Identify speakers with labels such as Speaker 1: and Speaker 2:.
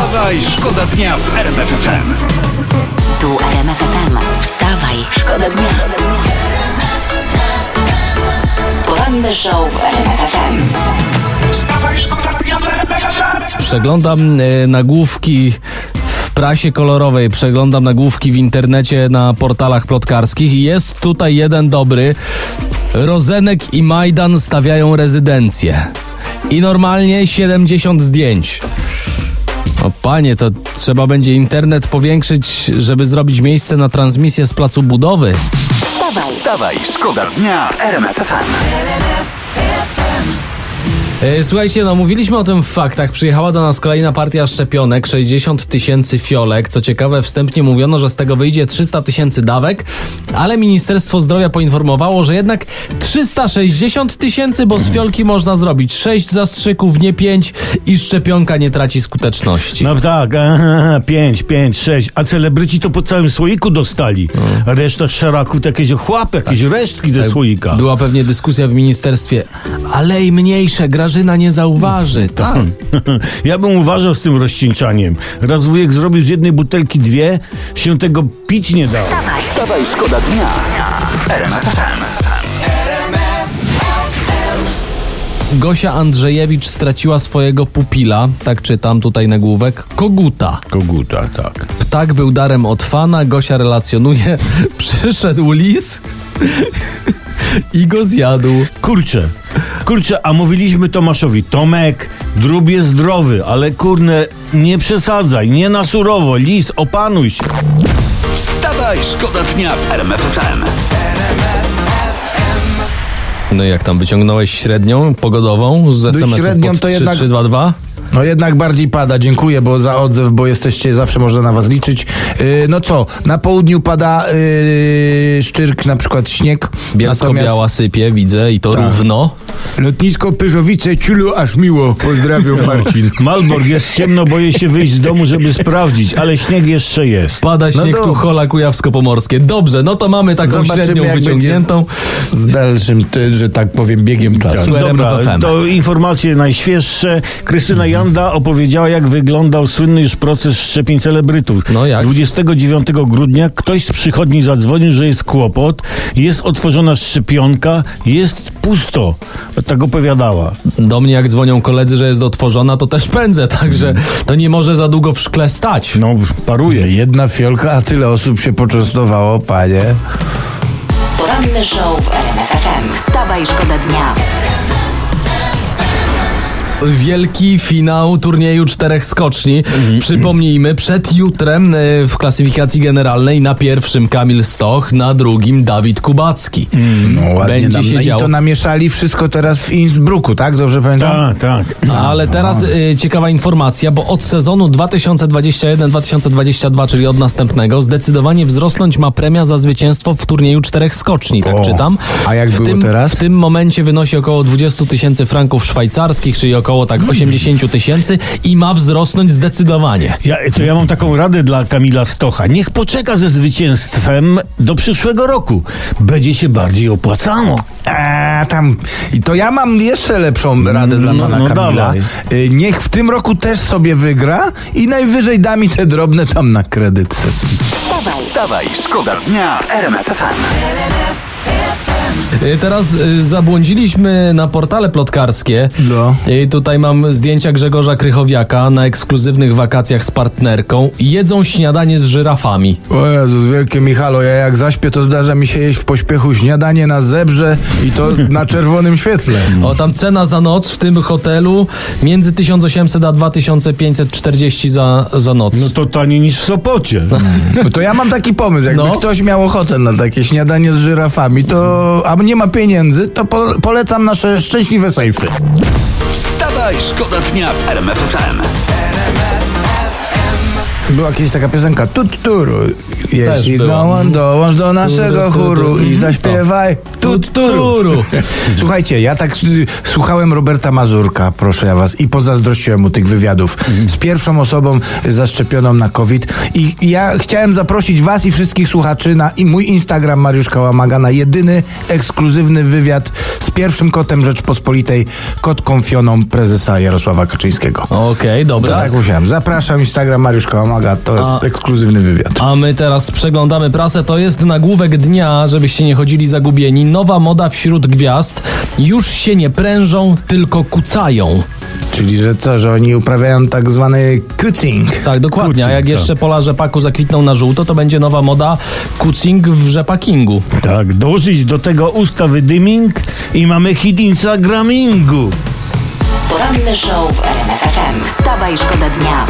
Speaker 1: Wstawaj, szkoda dnia w RMF FM.
Speaker 2: Tu RMF FM. Wstawaj, szkoda dnia. Poranny show w RMF FM.
Speaker 1: Wstawaj, szkoda dnia w RMF FM.
Speaker 3: Przeglądam e, nagłówki w prasie kolorowej, przeglądam nagłówki w internecie na portalach plotkarskich i jest tutaj jeden dobry. Rozenek i Majdan stawiają rezydencję. I normalnie 70 zdjęć. O panie, to trzeba będzie internet powiększyć, żeby zrobić miejsce na transmisję z placu budowy.
Speaker 2: Wstawaj,
Speaker 1: szkoda dnia w RMF FM.
Speaker 3: E, Słuchajcie, no mówiliśmy o tym w faktach. Przyjechała do nas kolejna partia szczepionek, 60 tysięcy fiolek. Co ciekawe, wstępnie mówiono, że z tego wyjdzie 300 tysięcy dawek, ale Ministerstwo Zdrowia poinformowało, że jednak 360 tysięcy, bo z fiolki można zrobić 6 zastrzyków, nie 5 i szczepionka nie traci skuteczności.
Speaker 4: No tak, aha, pięć, pięć, sześć. A celebryci to po całym słoiku dostali. A reszta szaraków to jakieś ochłapy, jakieś resztki ze słoika.
Speaker 3: Była pewnie dyskusja w ministerstwie, ale i mniejsze, Grażyna nie zauważy. Tak.
Speaker 4: Ja bym uważał z tym rozcieńczaniem. Raz wujek zrobił z jednej butelki dwie, się tego pić nie dało.
Speaker 1: Wstawaj, szkoda dnia.
Speaker 3: Gosia Andrzejewicz straciła swojego pupila, tak czytam tutaj nagłówek, koguta.
Speaker 4: Koguta, tak.
Speaker 3: Ptak był darem od fana, Gosia relacjonuje, przyszedł lis i go zjadł.
Speaker 4: Kurczę, kurczę, a mówiliśmy Tomaszowi, Tomek, drób jest zdrowy, ale kurne, nie przesadzaj, nie na surowo, lis, opanuj się.
Speaker 1: Wstawaj, szkoda dnia w RMF FM.
Speaker 3: No i jak tam wyciągnąłeś średnią pogodową z SMS-ów
Speaker 5: średnią
Speaker 3: pod
Speaker 5: to jednak-
Speaker 3: 3322?
Speaker 5: No jednak bardziej pada, dziękuję, bo za odzew, bo jesteście, zawsze można na was liczyć. Yy, no co, na południu pada yy, szczyrk, na przykład śnieg.
Speaker 3: Bielsko-biała sypie, widzę i to
Speaker 5: Tak.
Speaker 3: równo.
Speaker 5: Lotnisko Pyżowice, ciulu aż miło. Pozdrawiam Marcin.
Speaker 4: Malborg, jest ciemno, boję się wyjść z domu, żeby sprawdzić, ale śnieg jeszcze jest.
Speaker 3: Pada śnieg tu
Speaker 5: dobrze.
Speaker 3: hola kujawsko-pomorskie. Dobrze, no to mamy taką
Speaker 5: Zobaczymy,
Speaker 3: średnią wyciągniętą.
Speaker 5: Z dalszym, że tak powiem, biegiem czasu.
Speaker 3: Tu
Speaker 4: Dobra, to informacje najświeższe. Krystyna Janda opowiedziała, jak wyglądał słynny już proces szczepień celebrytów.
Speaker 3: No jak?
Speaker 4: 29 grudnia ktoś z przychodni zadzwonił, że jest kłopot, jest otworzona szczepionka, jest pusto. Tak opowiadała.
Speaker 3: Do mnie jak dzwonią koledzy, że jest otworzona, to też pędzę, także to nie może za długo w szkle stać.
Speaker 4: No, paruje.
Speaker 5: Jedna fiolka, a tyle osób się poczęstowało, panie.
Speaker 2: poranny show w RMF FM. Wstawaj, szkoda dnia.
Speaker 3: Wielki finał turnieju czterech skoczni. Przypomnijmy, przed jutrem e, w klasyfikacji generalnej na pierwszym Kamil Stoch, na drugim Dawid Kubacki.
Speaker 5: No ładnie
Speaker 3: Będzie
Speaker 5: nam,
Speaker 3: się
Speaker 5: no
Speaker 3: działo.
Speaker 5: I to namieszali wszystko teraz w Innsbrucku, tak? Dobrze pamiętam?
Speaker 4: Tak, tak.
Speaker 3: Ale teraz y, ciekawa informacja, bo od sezonu 2021-2022, czyli od następnego, zdecydowanie wzrosnąć ma premia za zwycięstwo w turnieju czterech skoczni, tak
Speaker 5: O,
Speaker 3: czytam.
Speaker 5: a jak
Speaker 3: w
Speaker 5: było
Speaker 3: tym,
Speaker 5: teraz?
Speaker 3: W tym momencie wynosi około 20 tysięcy franków szwajcarskich, czyli około tak 80 tysięcy i ma wzrosnąć zdecydowanie.
Speaker 4: Ja, to ja mam taką radę dla Kamila Stocha. Niech poczeka ze zwycięstwem do przyszłego roku. Będzie się bardziej opłacało.
Speaker 5: A tam. I to ja mam jeszcze lepszą radę dla
Speaker 4: No,
Speaker 5: pana
Speaker 4: no
Speaker 5: Kamila.
Speaker 4: dawaj.
Speaker 5: Y, Niech w tym roku też sobie wygra i najwyżej da mi te drobne tam na kredyt.
Speaker 2: Wstawaj,
Speaker 1: Wstawaj, szkoda dnia w RMF FM.
Speaker 3: Teraz y, zabłądziliśmy na portale plotkarskie.
Speaker 5: No.
Speaker 3: I tutaj mam zdjęcia Grzegorza Krychowiaka na ekskluzywnych wakacjach z partnerką. Jedzą śniadanie z żyrafami.
Speaker 5: O Jezus, wielkie Michalo, ja jak zaśpię, to zdarza mi się jeść w pośpiechu śniadanie na zebrze i to na czerwonym świetle.
Speaker 3: O, tam cena za noc w tym hotelu między 1800 a 2540 za, za noc.
Speaker 4: No to taniej niż w Sopocie.
Speaker 5: No to ja mam taki pomysł, jakby
Speaker 3: No.
Speaker 5: ktoś miał ochotę na takie śniadanie z żyrafami, to a nie ma pieniędzy, to po, polecam nasze szczęśliwe sejfy.
Speaker 1: Wstawaj, szkoda dnia w RMF FM.
Speaker 5: Była kiedyś taka piosenka Tutturu. Jeśli
Speaker 3: była.
Speaker 5: dołącz, dołącz do naszego chóru i
Speaker 3: Mhm.
Speaker 5: zaśpiewaj Tutturu. Słuchajcie, ja tak y, słuchałem Roberta Mazurka, proszę ja was, i pozazdrościłem mu tych wywiadów z pierwszą osobą zaszczepioną na COVID. I ja chciałem zaprosić was i wszystkich słuchaczy na i mój Instagram Mariusz Kałamaga na jedyny ekskluzywny wywiad z pierwszym kotem Rzeczpospolitej, kotką Fioną prezesa Jarosława Kaczyńskiego.
Speaker 3: Okej,
Speaker 5: To
Speaker 3: dobra.
Speaker 5: tak musiałem. Zapraszam Instagram Mariusz To jest
Speaker 3: A-
Speaker 5: ekskluzywny wywiad.
Speaker 3: A my teraz przeglądamy prasę. To jest nagłówek dnia, żebyście nie chodzili zagubieni. Nowa moda wśród gwiazd. Już się nie prężą, tylko kucają.
Speaker 5: Czyli, że co, że oni uprawiają tak zwany kucing.
Speaker 3: Tak, dokładnie. A jak
Speaker 4: Kucing,
Speaker 3: jeszcze pola rzepaku zakwitną na żółto, to będzie nowa moda kucing w rzepakingu.
Speaker 4: Tak, dołożyć do tego ustawy dyming i mamy hit Instagramingu.
Speaker 2: Poranny show w RMF FM. Wstawaj, szkoda dnia.